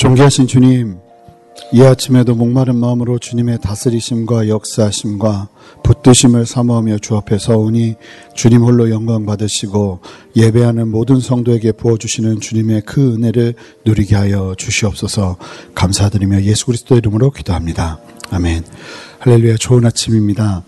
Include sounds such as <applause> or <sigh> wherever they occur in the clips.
존귀하신 주님, 이 아침에도 목마른 마음으로 주님의 다스리심과 역사심과 붙드심을 사모하며 주 앞에 서오니 주님 홀로 영광 받으시고 예배하는 모든 성도에게 부어주시는 주님의 그 은혜를 누리게 하여 주시옵소서 감사드리며 예수 그리스도 이름으로 기도합니다. 아멘. 할렐루야 좋은 아침입니다.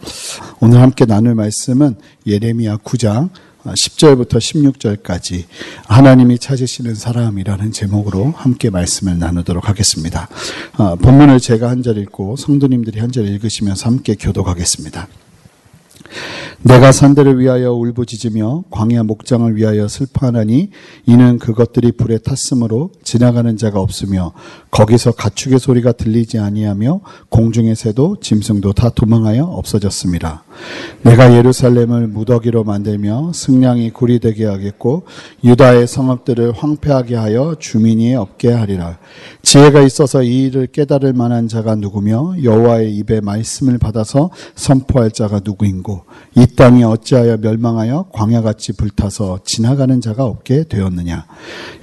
오늘 함께 나눌 말씀은 예레미야 9장 10절부터 16절까지 하나님이 찾으시는 사람이라는 제목으로 함께 말씀을 나누도록 하겠습니다. 어, 본문을 제가 한 절 읽고 성도님들이 한 절 읽으시면서 함께 교독하겠습니다. 내가 산들을 위하여 울부짖으며 광야 목장을 위하여 슬퍼하나니 이는 그것들이 불에 탔으므로 지나가는 자가 없으며 거기서 가축의 소리가 들리지 아니하며 공중의 새도 짐승도 다 도망하여 없어졌습니다. 내가 예루살렘을 무더기로 만들며 승량이 구리 되게 하겠고 유다의 성읍들을 황폐하게 하여 주민이 없게 하리라. 지혜가 있어서 이 일을 깨달을 만한 자가 누구며 여호와의 입에 말씀을 받아서 선포할 자가 누구인고 이 땅이 어찌하여 멸망하여 광야같이 불타서 지나가는 자가 없게 되었느냐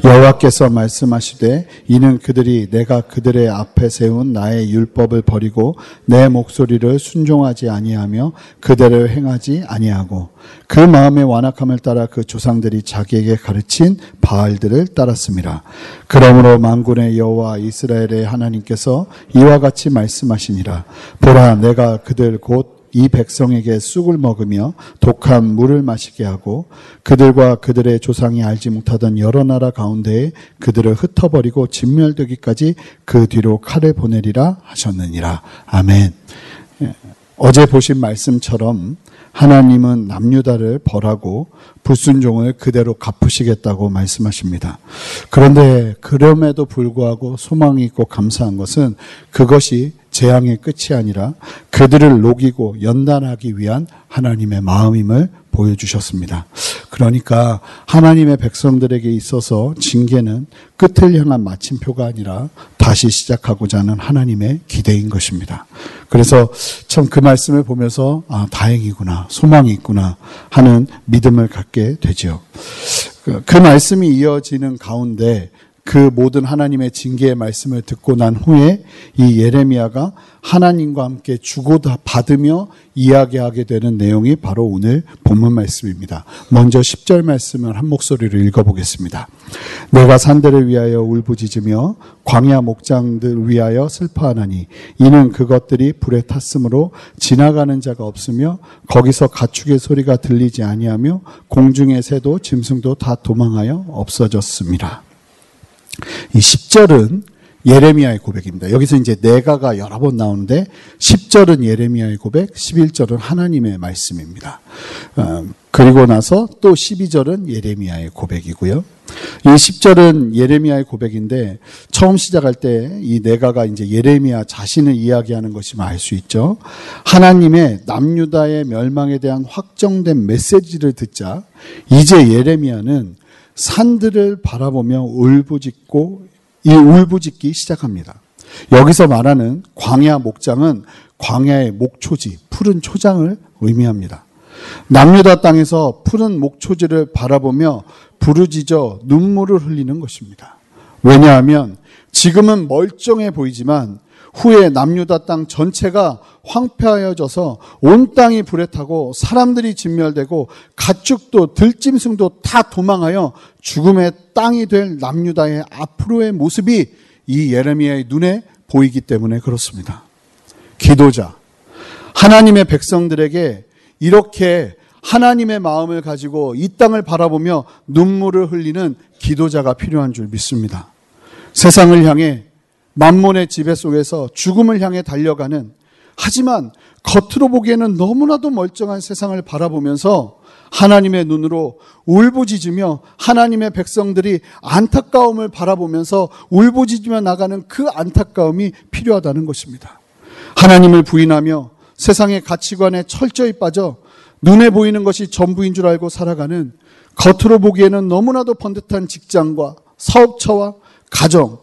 여호와께서 말씀하시되 이는 그들이 내가 그들의 앞에 세운 나의 율법을 버리고 내 목소리를 순종하지 아니하며 그 대로 행하지 아니하고 그 마음의 완악함을 따라 그 조상들이 자기에게 가르친 바알들을 따랐습니다. 그러므로 만군의 여호와 이스라엘의 하나님께서 이와 같이 말씀하시니라 보라 내가 그들 곧이 백성에게 쑥을 먹으며 독한 물을 마시게 하고 그들과 그들의 조상이 알지 못하던 여러 나라 가운데에 그들을 흩어버리고 진멸되기까지 그 뒤로 칼을 보내리라 하셨느니라. 아멘. 예, 어제 보신 말씀처럼 하나님은 남유다를 벌하고 불순종을 그대로 갚으시겠다고 말씀하십니다. 그런데 그럼에도 불구하고 소망이 있고 감사한 것은 그것이 재앙의 끝이 아니라 그들을 녹이고 연단하기 위한 하나님의 마음임을 보여주셨습니다. 그러니까 하나님의 백성들에게 있어서 징계는 끝을 향한 마침표가 아니라 다시 시작하고자 하는 하나님의 기대인 것입니다. 그래서 참 그 말씀을 보면서 아, 다행이구나, 소망이 있구나 하는 믿음을 갖게 되죠. 그, 그 말씀이 이어지는 가운데 그 모든 하나님의 징계의 말씀을 듣고 난 후에 이 예레미야가 하나님과 함께 주고 받으며 이야기하게 되는 내용이 바로 오늘 본문 말씀입니다. 먼저 10절 말씀을 한 목소리로 읽어보겠습니다. 내가 산들을 위하여 울부짖으며 광야 목장들 위하여 슬퍼하나니 이는 그것들이 불에 탔으므로 지나가는 자가 없으며 거기서 가축의 소리가 들리지 아니하며 공중의 새도 짐승도 다 도망하여 없어졌습니다. 이 10절은 예레미야의 고백입니다. 여기서 이제 내가가 여러 번 나오는데 10절은 예레미야의 고백, 11절은 하나님의 말씀입니다. 어, 그리고 나서 또 12절은 예레미야의 고백이고요. 이 10절은 예레미야의 고백인데 처음 시작할 때 이 내가가 이제 예레미야 자신을 이야기하는 것이면 알 수 있죠. 하나님의 남유다의 멸망에 대한 확정된 메시지를 듣자 이제 예레미야는 산들을 바라보며 울부짖고 이 울부짖기 시작합니다. 여기서 말하는 광야 목장은 광야의 목초지, 푸른 초장을 의미합니다. 남유다 땅에서 푸른 목초지를 바라보며 부르짖어 눈물을 흘리는 것입니다. 왜냐하면 지금은 멀쩡해 보이지만 후에 남유다 땅 전체가 황폐하여져서 온 땅이 불에 타고 사람들이 진멸되고 가축도 들짐승도 다 도망하여 죽음의 땅이 될 남유다의 앞으로의 모습이 이 예레미야의 눈에 보이기 때문에 그렇습니다. 기도자 하나님의 백성들에게 이렇게 하나님의 마음을 가지고 이 땅을 바라보며 눈물을 흘리는 기도자가 필요한 줄 믿습니다. 세상을 향해 만몬의 지배 속에서 죽음을 향해 달려가는 하지만 겉으로 보기에는 너무나도 멀쩡한 세상을 바라보면서 하나님의 눈으로 울부짖으며 하나님의 백성들이 안타까움을 바라보면서 울부짖으며 나가는 그 안타까움이 필요하다는 것입니다. 하나님을 부인하며 세상의 가치관에 철저히 빠져 눈에 보이는 것이 전부인 줄 알고 살아가는 겉으로 보기에는 너무나도 번듯한 직장과 사업처와 가정,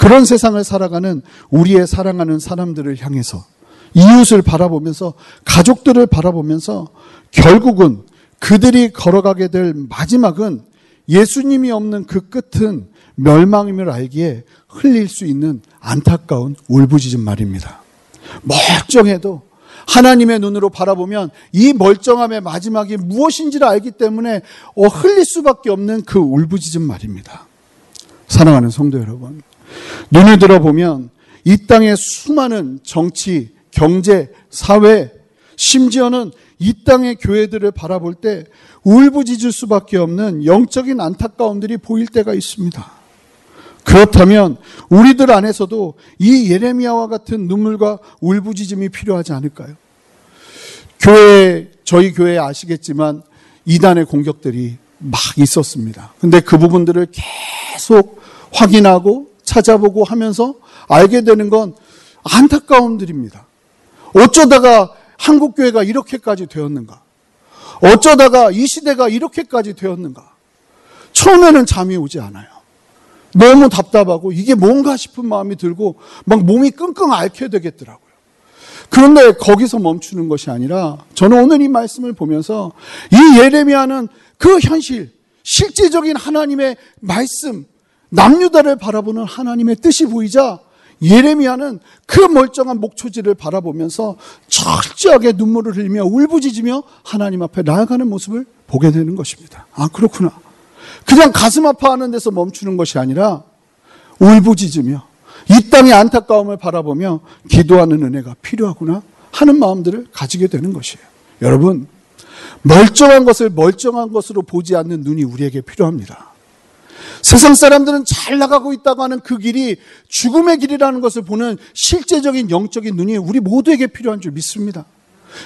그런 세상을 살아가는 우리의 사랑하는 사람들을 향해서 이웃을 바라보면서 가족들을 바라보면서 결국은 그들이 걸어가게 될 마지막은 예수님이 없는 그 끝은 멸망임을 알기에 흘릴 수 있는 안타까운 울부짖은 말입니다. 멀쩡해도 하나님의 눈으로 바라보면 이 멀쩡함의 마지막이 무엇인지를 알기 때문에 어, 흘릴 수밖에 없는 그 울부짖은 말입니다. 사랑하는 성도 여러분, 눈을 들어보면 이 땅의 수많은 정치, 경제, 사회, 심지어는 이 땅의 교회들을 바라볼 때 울부짖을 수밖에 없는 영적인 안타까움들이 보일 때가 있습니다. 그렇다면 우리들 안에서도 이 예레미야와 같은 눈물과 울부짖음이 필요하지 않을까요? 교회 저희 교회 아시겠지만 이단의 공격들이 막 있었습니다. 근데 그 부분들을 계속 확인하고 찾아보고 하면서 알게 되는 건 안타까움들입니다. 어쩌다가 한국 교회가 이렇게까지 되었는가? 어쩌다가 이 시대가 이렇게까지 되었는가? 처음에는 잠이 오지 않아요. 너무 답답하고 이게 뭔가 싶은 마음이 들고 막 몸이 끙끙 앓게 되겠더라고요. 그런데 거기서 멈추는 것이 아니라 저는 오늘 이 말씀을 보면서 이 예레미야는 그 현실, 실제적인 하나님의 말씀, 남유다를 바라보는 하나님의 뜻이 보이자 예레미야는 그 멀쩡한 목초지를 바라보면서 철저하게 눈물을 흘리며 울부짖으며 하나님 앞에 나아가는 모습을 보게 되는 것입니다. 아, 그렇구나. 그냥 가슴 아파하는 데서 멈추는 것이 아니라 울부짖으며 이 땅의 안타까움을 바라보며 기도하는 은혜가 필요하구나 하는 마음들을 가지게 되는 것이에요. 여러분, 멀쩡한 것을 멀쩡한 것으로 보지 않는 눈이 우리에게 필요합니다. 세상 사람들은 잘 나가고 있다고 하는 그 길이 죽음의 길이라는 것을 보는 실제적인 영적인 눈이 우리 모두에게 필요한 줄 믿습니다.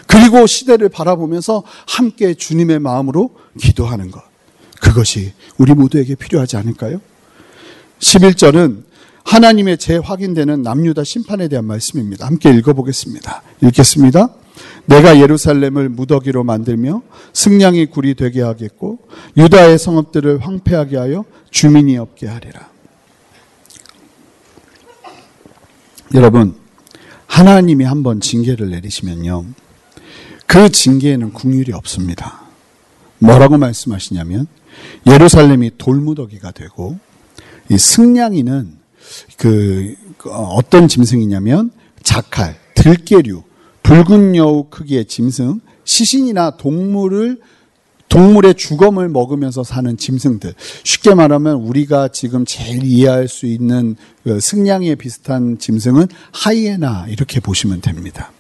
그리고 시대를 바라보면서 함께 주님의 마음으로 기도하는 것. 그것이 우리 모두에게 필요하지 않을까요? 11절은 하나님의 재확인되는 남유다 심판에 대한 말씀입니다. 함께 읽어보겠습니다. 읽겠습니다. 내가 예루살렘을 무더기로 만들며 승냥이 굴이 되게 하겠고 유다의 성읍들을 황폐하게 하여 주민이 없게 하리라. 여러분, 하나님이 한번 징계를 내리시면요. 그 징계에는 궁율이 없습니다. 뭐라고 말씀하시냐면 예루살렘이 돌무더기가 되고 이 승냥이는 그, 그 어떤 짐승이냐면 자칼, 들깨류, 붉은 여우 크기의 짐승, 시신이나 동물을 동물의 주검을 먹으면서 사는 짐승들. 쉽게 말하면 우리가 지금 제일 이해할 수 있는 그 승냥이에 비슷한 짐승은 하이에나 이렇게 보시면 됩니다.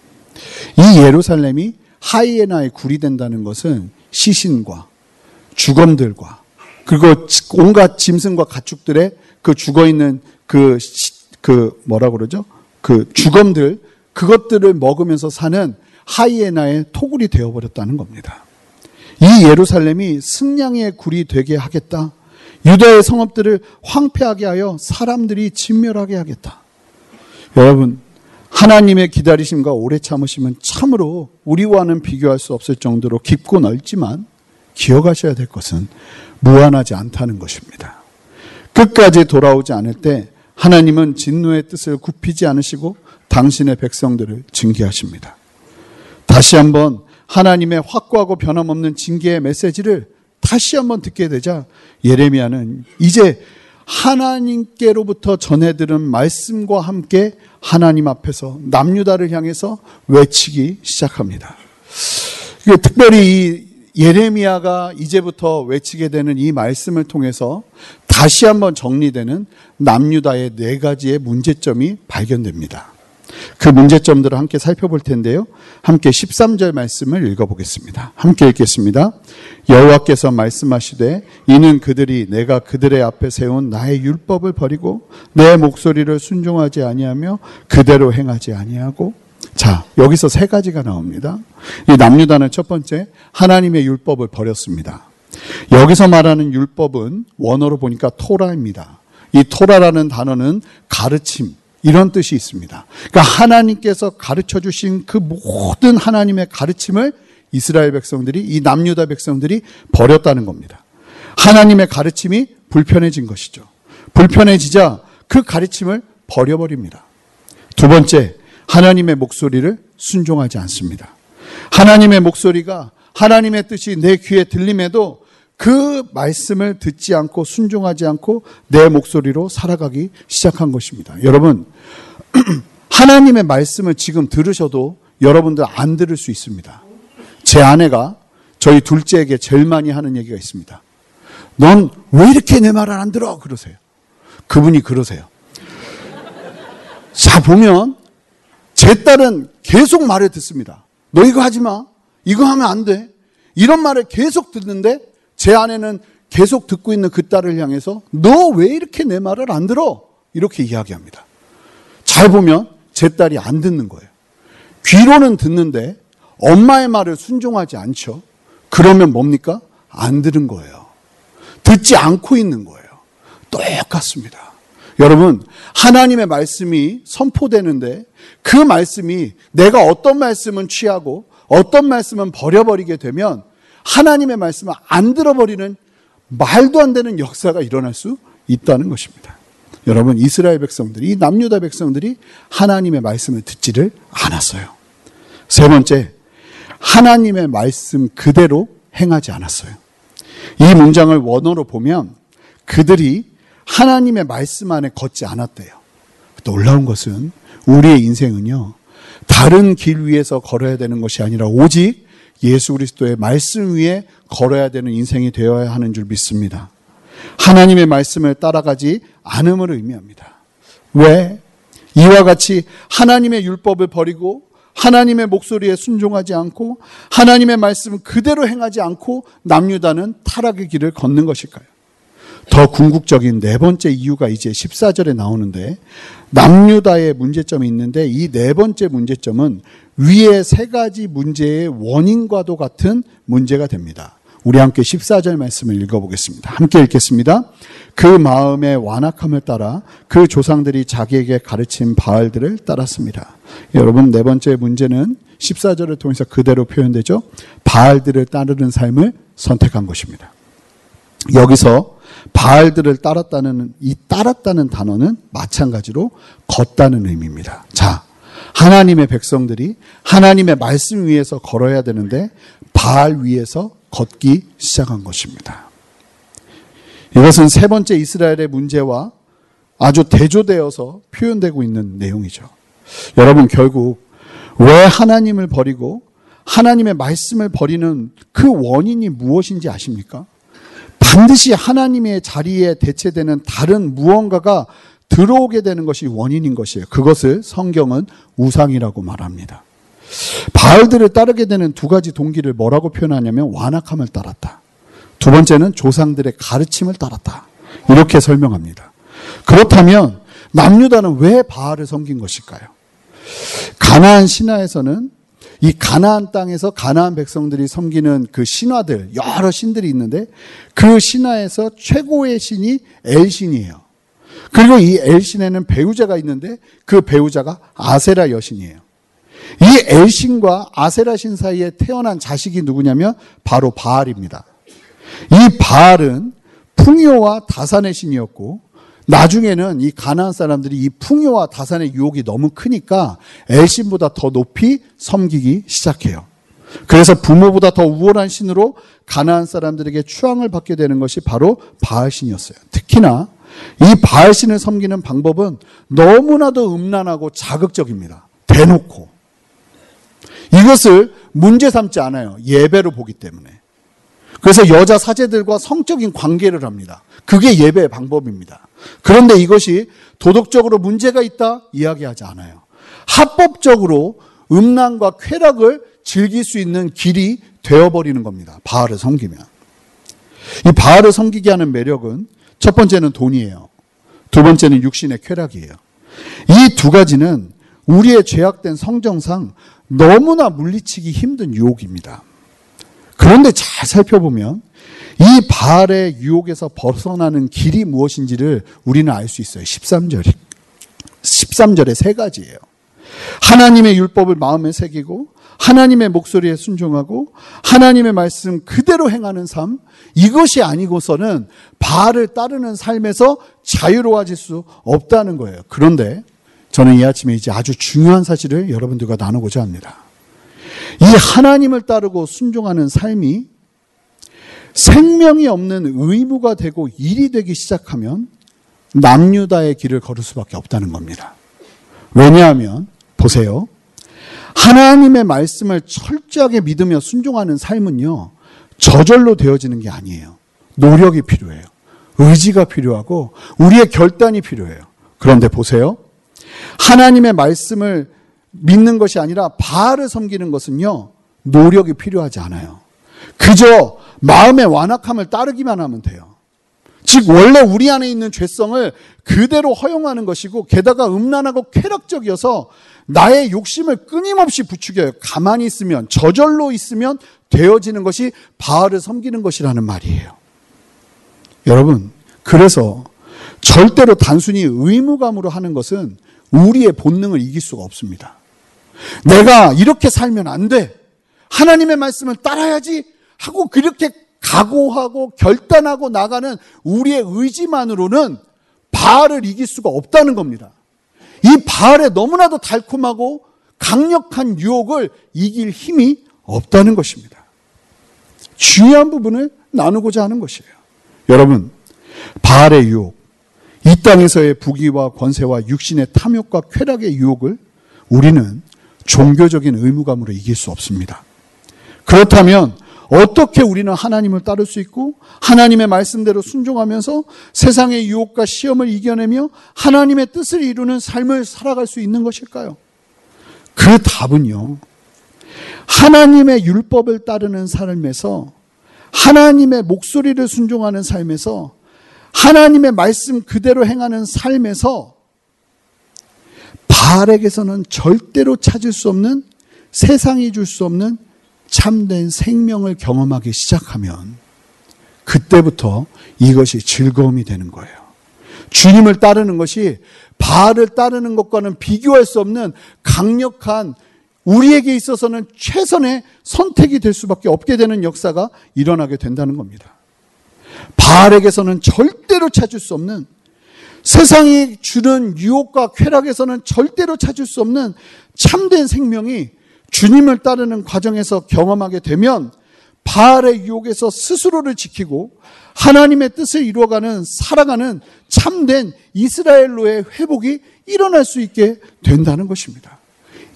이 예루살렘이 하이에나의 굴이 된다는 것은 시신과 주검들과 그리고 온갖 짐승과 가축들의 그 죽어 있는 그, 그 뭐라 그러죠? 그 주검들 그것들을 먹으면서 사는 하이에나의 토굴이 되어버렸다는 겁니다. 이 예루살렘이 승냥의 굴이 되게 하겠다. 유다의 성읍들을 황폐하게 하여 사람들이 진멸하게 하겠다. 여러분, 하나님의 기다리심과 오래 참으심은 참으로 우리와는 비교할 수 없을 정도로 깊고 넓지만 기억하셔야 될 것은 무한하지 않다는 것입니다. 끝까지 돌아오지 않을 때 하나님은 진노의 뜻을 굽히지 않으시고 당신의 백성들을 징계하십니다. 다시 한번 하나님의 확고하고 변함없는 징계의 메시지를 다시 한번 듣게 되자 예레미야는 이제 하나님께로부터 전해 들은 말씀과 함께 하나님 앞에서 남유다를 향해서 외치기 시작합니다. 특별히 이 예레미야가 이제부터 외치게 되는 이 말씀을 통해서 다시 한번 정리되는 남유다의 네 가지의 문제점이 발견됩니다. 그 문제점들을 함께 살펴볼 텐데요. 함께 13절 말씀을 읽어보겠습니다. 함께 읽겠습니다. 여호와께서 말씀하시되 이는 그들이 내가 그들의 앞에 세운 나의 율법을 버리고 내 목소리를 순종하지 아니하며 그대로 행하지 아니하고 자, 여기서 세 가지가 나옵니다. 이 남유다는 첫 번째 하나님의 율법을 버렸습니다. 여기서 말하는 율법은 원어로 보니까 토라입니다. 이 토라라는 단어는 가르침, 이런 뜻이 있습니다. 그러니까 하나님께서 가르쳐 주신 그 모든 하나님의 가르침을 이스라엘 백성들이 이 남유다 백성들이 버렸다는 겁니다. 하나님의 가르침이 불편해진 것이죠. 불편해지자 그 가르침을 버려버립니다. 두 번째, 하나님의 목소리를 순종하지 않습니다. 하나님의 목소리가 하나님의 뜻이 내 귀에 들림에도 그 말씀을 듣지 않고 순종하지 않고 내 목소리로 살아가기 시작한 것입니다. 여러분, <clears throat> 하나님의 말씀을 지금 들으셔도 여러분들 안 들을 수 있습니다. 제 아내가 저희 둘째에게 제일 많이 하는 얘기가 있습니다. 넌 왜 이렇게 내 말을 안 들어? 그러세요. 그분이 그러세요. 자, 보면 제 딸은 계속 말을 듣습니다. 너 이거 하지 마. 이거 하면 안 돼. 이런 말을 계속 듣는데 제 아내는 계속 듣고 있는 그 딸을 향해서 너 왜 이렇게 내 말을 안 들어? 이렇게 이야기합니다. 잘 보면 제 딸이 안 듣는 거예요. 귀로는 듣는데 엄마의 말을 순종하지 않죠. 그러면 뭡니까? 안 들은 거예요. 듣지 않고 있는 거예요. 똑같습니다. 여러분, 하나님의 말씀이 선포되는데 그 말씀이 내가 어떤 말씀은 취하고 어떤 말씀은 버려버리게 되면 하나님의 말씀을 안 들어버리는 말도 안 되는 역사가 일어날 수 있다는 것입니다. 여러분, 이스라엘 백성들이, 남유다 백성들이 하나님의 말씀을 듣지를 않았어요. 세 번째, 하나님의 말씀 그대로 행하지 않았어요. 이 문장을 원어로 보면 그들이 하나님의 말씀 안에 걷지 않았대요. 놀라운 것은 우리의 인생은요, 다른 길 위에서 걸어야 되는 것이 아니라 오직 예수 그리스도의 말씀 위에 걸어야 되는 인생이 되어야 하는 줄 믿습니다. 하나님의 말씀을 따라가지 않음을 의미합니다. 왜? 이와 같이 하나님의 율법을 버리고 하나님의 목소리에 순종하지 않고 하나님의 말씀 그대로 행하지 않고 남유다는 타락의 길을 걷는 것일까요? 더 궁극적인 네 번째 이유가 이제 14절에 나오는데 남유다의 문제점이 있는데 이 네 번째 문제점은 위에 세 가지 문제의 원인과도 같은 문제가 됩니다. 우리 함께 14절 말씀을 읽어보겠습니다. 함께 읽겠습니다. 그 마음의 완악함을 따라 그 조상들이 자기에게 가르친 바알들을 따랐습니다. 여러분, 네 번째 문제는 14절을 통해서 그대로 표현되죠. 바알들을 따르는 삶을 선택한 것입니다. 여기서 바알들을 따랐다는 이 따랐다는 단어는 마찬가지로 걷다는 의미입니다. 자, 하나님의 백성들이 하나님의 말씀 위에서 걸어야 되는데 바알 위에서 걷기 시작한 것입니다. 이것은 세 번째 이스라엘의 문제와 아주 대조되어서 표현되고 있는 내용이죠. 여러분 결국 왜 하나님을 버리고 하나님의 말씀을 버리는 그 원인이 무엇인지 아십니까? 반드시 하나님의 자리에 대체되는 다른 무언가가 들어오게 되는 것이 원인인 것이에요. 그것을 성경은 우상이라고 말합니다. 바알들을 따르게 되는 두 가지 동기를 뭐라고 표현하냐면 완악함을 따랐다. 두 번째는 조상들의 가르침을 따랐다. 이렇게 설명합니다. 그렇다면 남유다는 왜 바알을 섬긴 것일까요? 가나안 신화에서는 이 가나안 땅에서 가나안 백성들이 섬기는 그 신화들 여러 신들이 있는데 그 신화에서 최고의 신이 엘신이에요. 그리고 이 엘신에는 배우자가 있는데 그 배우자가 아세라 여신이에요. 이 엘신과 아세라 신 사이에 태어난 자식이 누구냐면 바로 바알입니다. 이 바알은 풍요와 다산의 신이었고 나중에는 이 가나안 사람들이 이 풍요와 다산의 유혹이 너무 크니까 엘신보다 더 높이 섬기기 시작해요. 그래서 부모보다 더 우월한 신으로 가나안 사람들에게 추앙을 받게 되는 것이 바로 바알 신이었어요. 특히나 이 바알신을 섬기는 방법은 너무나도 음란하고 자극적입니다. 대놓고. 이것을 문제 삼지 않아요. 예배로 보기 때문에. 그래서 여자 사제들과 성적인 관계를 합니다. 그게 예배의 방법입니다. 그런데 이것이 도덕적으로 문제가 있다 이야기하지 않아요. 합법적으로 음란과 쾌락을 즐길 수 있는 길이 되어버리는 겁니다. 바알을 섬기면. 이 바알을 섬기게 하는 매력은 첫 번째는 돈이에요. 두 번째는 육신의 쾌락이에요. 이 두 가지는 우리의 죄악된 성정상 너무나 물리치기 힘든 유혹입니다. 그런데 잘 살펴보면 이 바알의 유혹에서 벗어나는 길이 무엇인지를 우리는 알 수 있어요. 13절이. 13절에 세 가지예요. 하나님의 율법을 마음에 새기고 하나님의 목소리에 순종하고 하나님의 말씀 그대로 행하는 삶 이것이 아니고서는 바알을 따르는 삶에서 자유로워질 수 없다는 거예요. 그런데 저는 이 아침에 이제 아주 중요한 사실을 여러분들과 나누고자 합니다. 이 하나님을 따르고 순종하는 삶이 생명이 없는 의무가 되고 일이 되기 시작하면 남유다의 길을 걸을 수밖에 없다는 겁니다. 왜냐하면 보세요. 하나님의 말씀을 철저하게 믿으며 순종하는 삶은요. 저절로 되어지는 게 아니에요. 노력이 필요해요. 의지가 필요하고 우리의 결단이 필요해요. 그런데 보세요. 하나님의 말씀을 믿는 것이 아니라 바알을 섬기는 것은요. 노력이 필요하지 않아요. 그저 마음의 완악함을 따르기만 하면 돼요. 즉 원래 우리 안에 있는 죄성을 그대로 허용하는 것이고 게다가 음란하고 쾌락적이어서 나의 욕심을 끊임없이 부추겨요. 가만히 있으면 저절로 있으면 되어지는 것이 바알을 섬기는 것이라는 말이에요. 여러분 그래서 절대로 단순히 의무감으로 하는 것은 우리의 본능을 이길 수가 없습니다. 내가 이렇게 살면 안 돼. 하나님의 말씀을 따라야지 하고 그렇게 각오하고 결단하고 나가는 우리의 의지만으로는 바알을 이길 수가 없다는 겁니다. 이 바알의 너무나도 달콤하고 강력한 유혹을 이길 힘이 없다는 것입니다. 중요한 부분을 나누고자 하는 것이에요. 여러분, 바알의 유혹, 이 땅에서의 부귀와 권세와 육신의 탐욕과 쾌락의 유혹을 우리는 종교적인 의무감으로 이길 수 없습니다. 그렇다면 어떻게 우리는 하나님을 따를 수 있고 하나님의 말씀대로 순종하면서 세상의 유혹과 시험을 이겨내며 하나님의 뜻을 이루는 삶을 살아갈 수 있는 것일까요? 그 답은요. 하나님의 율법을 따르는 삶에서 하나님의 목소리를 순종하는 삶에서 하나님의 말씀 그대로 행하는 삶에서 바알에게서는 절대로 찾을 수 없는 세상이 줄 수 없는 참된 생명을 경험하기 시작하면 그때부터 이것이 즐거움이 되는 거예요. 주님을 따르는 것이 바알을 따르는 것과는 비교할 수 없는 강력한 우리에게 있어서는 최선의 선택이 될 수밖에 없게 되는 역사가 일어나게 된다는 겁니다. 바알에게서는 절대로 찾을 수 없는 세상이 주는 유혹과 쾌락에서는 절대로 찾을 수 없는 참된 생명이 주님을 따르는 과정에서 경험하게 되면 바알의 유혹에서 스스로를 지키고 하나님의 뜻을 이루어가는 살아가는 참된 이스라엘로의 회복이 일어날 수 있게 된다는 것입니다.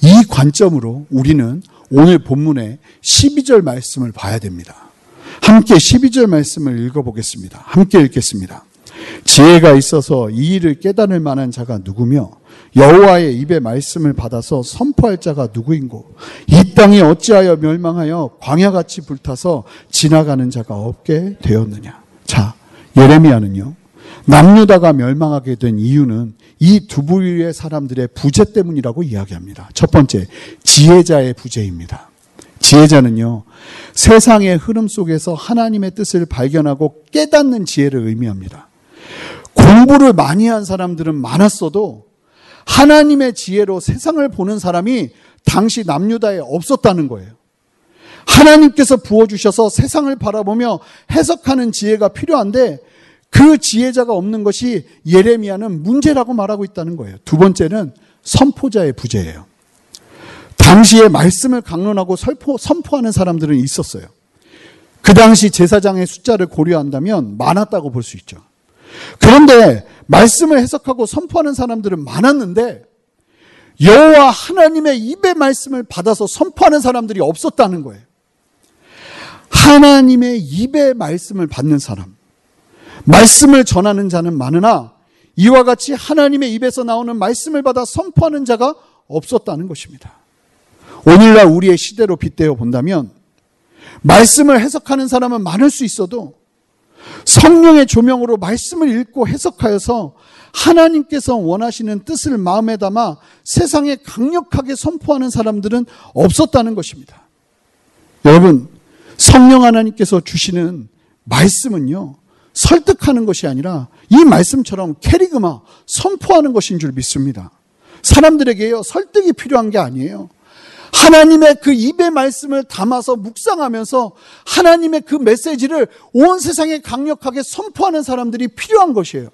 이 관점으로 우리는 오늘 본문의 12절 말씀을 봐야 됩니다. 함께 12절 말씀을 읽어보겠습니다. 함께 읽겠습니다. 지혜가 있어서 이 일을 깨달을 만한 자가 누구며 여호와의 입의 말씀을 받아서 선포할 자가 누구인고 이 땅이 어찌하여 멸망하여 광야같이 불타서 지나가는 자가 없게 되었느냐. 자, 예레미야는요. 남유다가 멸망하게 된 이유는 이 두 부류의 사람들의 부재 때문이라고 이야기합니다. 첫 번째, 지혜자의 부재입니다. 지혜자는요, 세상의 흐름 속에서 하나님의 뜻을 발견하고 깨닫는 지혜를 의미합니다. 공부를 많이 한 사람들은 많았어도 하나님의 지혜로 세상을 보는 사람이 당시 남유다에 없었다는 거예요. 하나님께서 부어주셔서 세상을 바라보며 해석하는 지혜가 필요한데 그 지혜자가 없는 것이 예레미야는 문제라고 말하고 있다는 거예요. 두 번째는 선포자의 부재예요. 당시에 말씀을 강론하고 선포, 선포하는 사람들은 있었어요. 그 당시 제사장의 숫자를 고려한다면 많았다고 볼 수 있죠. 그런데 말씀을 해석하고 선포하는 사람들은 많았는데 여호와 하나님의 입의 말씀을 받아서 선포하는 사람들이 없었다는 거예요. 하나님의 입의 말씀을 받는 사람, 말씀을 전하는 자는 많으나 이와 같이 하나님의 입에서 나오는 말씀을 받아 선포하는 자가 없었다는 것입니다. 오늘날 우리의 시대로 빗대어 본다면 말씀을 해석하는 사람은 많을 수 있어도 성령의 조명으로 말씀을 읽고 해석하여서 하나님께서 원하시는 뜻을 마음에 담아 세상에 강력하게 선포하는 사람들은 없었다는 것입니다. 여러분, 성령 하나님께서 주시는 말씀은요, 설득하는 것이 아니라 이 말씀처럼 캐리그마, 선포하는 것인 줄 믿습니다. 사람들에게요, 설득이 필요한 게 아니에요. 하나님의 그 입의 말씀을 담아서 묵상하면서 하나님의 그 메시지를 온 세상에 강력하게 선포하는 사람들이 필요한 것이에요.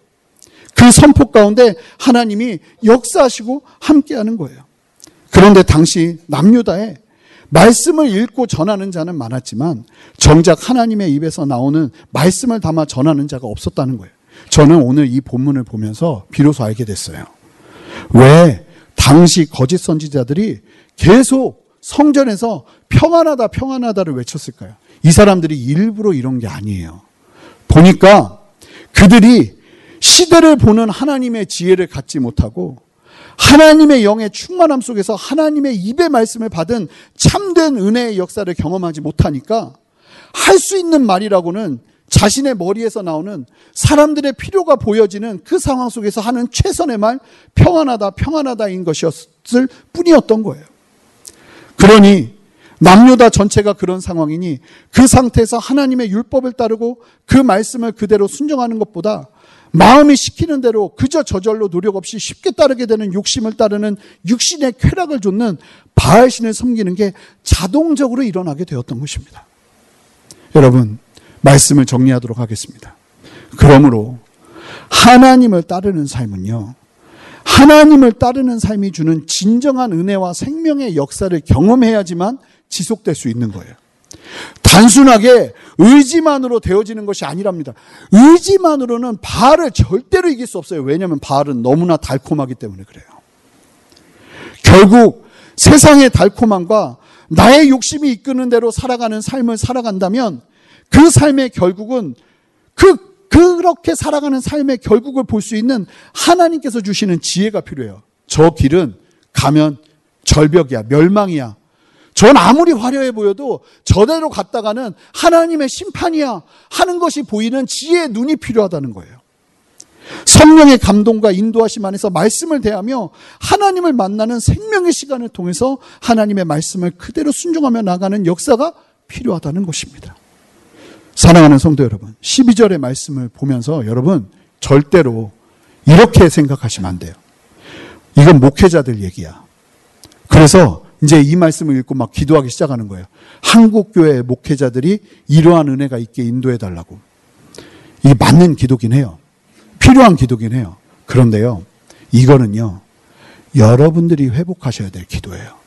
그 선포 가운데 하나님이 역사하시고 함께하는 거예요. 그런데 당시 남유다에 말씀을 읽고 전하는 자는 많았지만 정작 하나님의 입에서 나오는 말씀을 담아 전하는 자가 없었다는 거예요. 저는 오늘 이 본문을 보면서 비로소 알게 됐어요. 왜 당시 거짓 선지자들이 계속 성전에서 평안하다 평안하다를 외쳤을까요? 이 사람들이 일부러 이런 게 아니에요. 보니까 그들이 시대를 보는 하나님의 지혜를 갖지 못하고 하나님의 영의 충만함 속에서 하나님의 입의 말씀을 받은 참된 은혜의 역사를 경험하지 못하니까 할 수 있는 말이라고는 자신의 머리에서 나오는 사람들의 필요가 보여지는 그 상황 속에서 하는 최선의 말, 평안하다, 평안하다인 것이었을 뿐이었던 거예요. 그러니 남녀다 전체가 그런 상황이니 그 상태에서 하나님의 율법을 따르고 그 말씀을 그대로 순종하는 것보다 마음이 시키는 대로 그저 저절로 노력 없이 쉽게 따르게 되는 욕심을 따르는 육신의 쾌락을 좇는 바알신을 섬기는 게 자동적으로 일어나게 되었던 것입니다. 여러분, 말씀을 정리하도록 하겠습니다. 그러므로 하나님을 따르는 삶은요. 하나님을 따르는 삶이 주는 진정한 은혜와 생명의 역사를 경험해야지만 지속될 수 있는 거예요. 단순하게 의지만으로 되어지는 것이 아니랍니다. 의지만으로는 바알을 절대로 이길 수 없어요. 왜냐하면 바알은 너무나 달콤하기 때문에 그래요. 결국 세상의 달콤함과 나의 욕심이 이끄는 대로 살아가는 삶을 살아간다면 그 삶의 결국은 그 그렇게 살아가는 삶의 결국을 볼 수 있는 하나님께서 주시는 지혜가 필요해요. 저 길은 가면 절벽이야, 멸망이야. 전 아무리 화려해 보여도 저대로 갔다가는 하나님의 심판이야 하는 것이 보이는 지혜의 눈이 필요하다는 거예요. 성령의 감동과 인도하심 안에서 말씀을 대하며 하나님을 만나는 생명의 시간을 통해서 하나님의 말씀을 그대로 순종하며 나가는 역사가 필요하다는 것입니다. 사랑하는 성도 여러분, 12절의 말씀을 보면서 여러분 절대로 이렇게 생각하시면 안 돼요. 이건 목회자들 얘기야. 그래서 이제 이 말씀을 읽고 막 기도하기 시작하는 거예요. 한국 교회 목회자들이 이러한 은혜가 있게 인도해 달라고. 이게 맞는 기도긴 해요. 필요한 기도긴 해요. 그런데요. 이거는요. 여러분들이 회복하셔야 될 기도예요.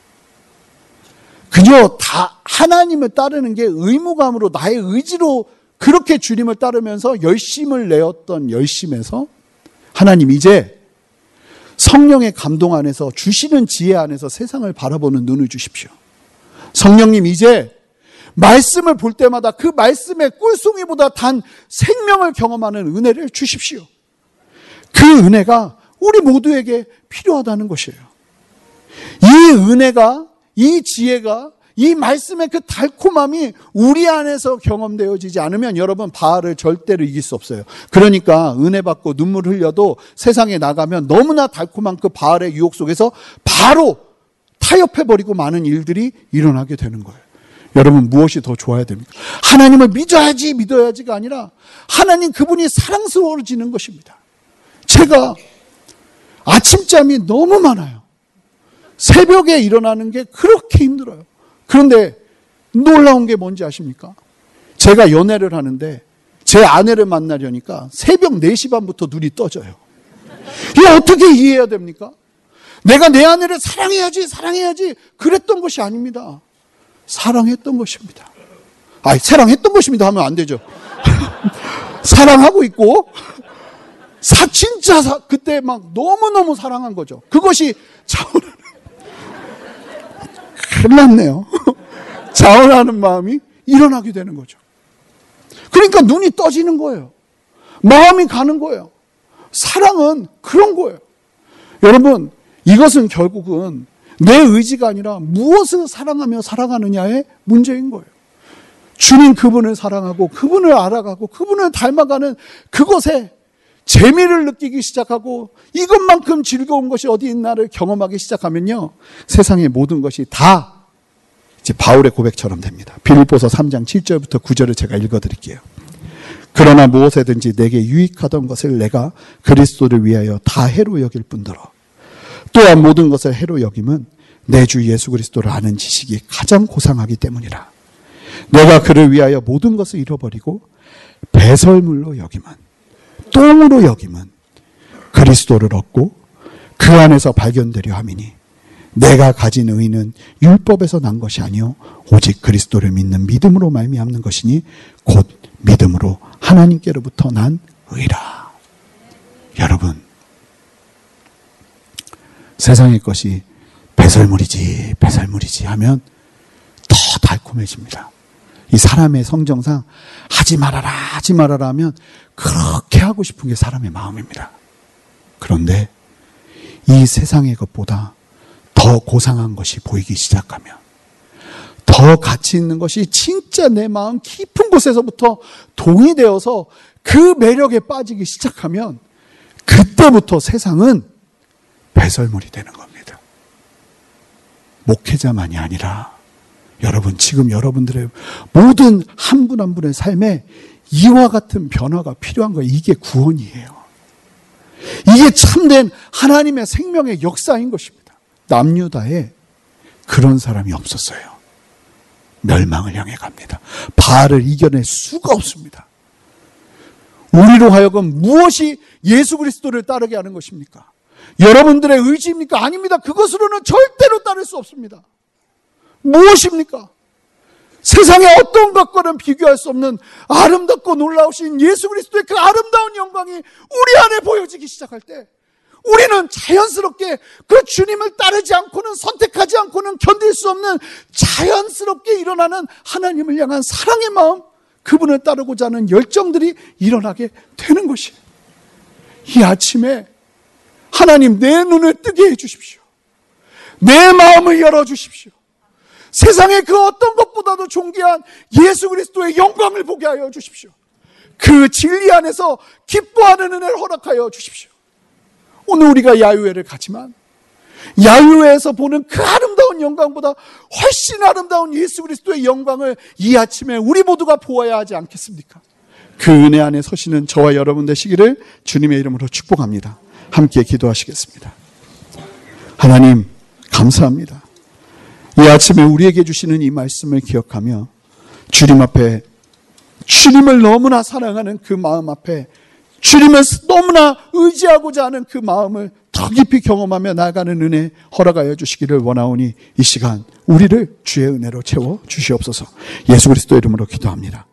그저 다 하나님을 따르는 게 의무감으로 나의 의지로 그렇게 주님을 따르면서 열심을 내었던 열심에서 하나님 이제 성령의 감동 안에서 주시는 지혜 안에서 세상을 바라보는 눈을 주십시오. 성령님 이제 말씀을 볼 때마다 그 말씀의 꿀송이보다 단 생명을 경험하는 은혜를 주십시오. 그 은혜가 우리 모두에게 필요하다는 것이에요. 이 은혜가, 이 지혜가 이 말씀의 그 달콤함이 우리 안에서 경험되어지지 않으면 여러분 바알을 절대로 이길 수 없어요. 그러니까 은혜 받고 눈물 흘려도 세상에 나가면 너무나 달콤한 그 바알의 유혹 속에서 바로 타협해 버리고 많은 일들이 일어나게 되는 거예요. 여러분 무엇이 더 좋아야 됩니까? 하나님을 믿어야지 믿어야지가 아니라 하나님 그분이 사랑스러워지는 것입니다. 제가 아침잠이 너무 많아요. 새벽에 일어나는 게 그렇게 힘들어요. 그런데 놀라운 게 뭔지 아십니까? 제가 연애를 하는데 제 아내를 만나려니까 새벽 4시 반부터 눈이 떠져요. 이게 어떻게 이해해야 됩니까? 내가 내 아내를 사랑해야지, 사랑해야지. 그랬던 것이 아닙니다. 사랑했던 것입니다. 아, 사랑했던 것입니다 하면 안 되죠. <laughs> 사랑하고 있고, 사, 진짜 사, 그때 막 너무너무 사랑한 거죠. 그것이 차오르는 큰일 났네요. <laughs> 자원하는 마음이 일어나게 되는 거죠. 그러니까 눈이 떠지는 거예요. 마음이 가는 거예요. 사랑은 그런 거예요. 여러분, 이것은 결국은 내 의지가 아니라 무엇을 사랑하며 살아가느냐의 문제인 거예요. 주님 그분을 사랑하고 그분을 알아가고 그분을 닮아가는 그것에 재미를 느끼기 시작하고 이것만큼 즐거운 것이 어디 있나를 경험하기 시작하면요. 세상의 모든 것이 다 이제 바울의 고백처럼 됩니다. 빌립보서 3장 7절부터 9절을 제가 읽어 드릴게요. 그러나 무엇에든지 내게 유익하던 것을 내가 그리스도를 위하여 다 해로 여길 뿐더러 또한 모든 것을 해로 여김은 내 주 예수 그리스도를 아는 지식이 가장 고상하기 때문이라. 내가 그를 위하여 모든 것을 잃어버리고 배설물로 여김은 똥으로 여김은 그리스도를 얻고 그 안에서 발견되려 함이니 내가 가진 의는 율법에서 난 것이 아니요 오직 그리스도를 믿는 믿음으로 말미암는 것이니 곧 믿음으로 하나님께로부터 난 의라. 여러분 세상의 것이 배설물이지 배설물이지 하면 더 달콤해집니다. 이 사람의 성정상 하지 말아라 하지 말아라 하면 그렇게 하고 싶은 게 사람의 마음입니다. 그런데 이 세상의 것보다 더 고상한 것이 보이기 시작하면 더 가치 있는 것이 진짜 내 마음 깊은 곳에서부터 동의되어서 그 매력에 빠지기 시작하면 그때부터 세상은 배설물이 되는 겁니다. 목회자만이 아니라 여러분 지금 여러분들의 모든 한 분 한 분의 삶에 이와 같은 변화가 필요한 거예요. 이게 구원이에요. 이게 참된 하나님의 생명의 역사인 것입니다. 남유다에 그런 사람이 없었어요. 멸망을 향해 갑니다. 바알을 이겨낼 수가 없습니다. 우리로 하여금 무엇이 예수 그리스도를 따르게 하는 것입니까? 여러분들의 의지입니까? 아닙니다. 그것으로는 절대로 따를 수 없습니다. 무엇입니까? 세상의 어떤 것과는 비교할 수 없는 아름답고 놀라우신 예수 그리스도의 그 아름다운 영광이 우리 안에 보여지기 시작할 때 우리는 자연스럽게 그 주님을 따르지 않고는 선택하지 않고는 견딜 수 없는 자연스럽게 일어나는 하나님을 향한 사랑의 마음, 그분을 따르고자 하는 열정들이 일어나게 되는 것이에요. 이 아침에 하나님 내 눈을 뜨게 해 주십시오. 내 마음을 열어 주십시오. 세상의 그 어떤 것보다도 존귀한 예수 그리스도의 영광을 보게 하여 주십시오. 그 진리 안에서 기뻐하는 은혜를 허락하여 주십시오. 오늘 우리가 야유회를 가지만 야유회에서 보는 그 아름다운 영광보다 훨씬 아름다운 예수 그리스도의 영광을 이 아침에 우리 모두가 보아야 하지 않겠습니까? 그 은혜 안에 서시는 저와 여러분 되시기를 주님의 이름으로 축복합니다. 함께 기도하시겠습니다. 하나님, 감사합니다. 이 아침에 우리에게 주시는 이 말씀을 기억하며 주님 앞에 주님을 너무나 사랑하는 그 마음 앞에 주님을 너무나 의지하고자 하는 그 마음을 더 깊이 경험하며 나아가는 은혜 허락하여 주시기를 원하오니 이 시간 우리를 주의 은혜로 채워 주시옵소서 예수 그리스도 이름으로 기도합니다.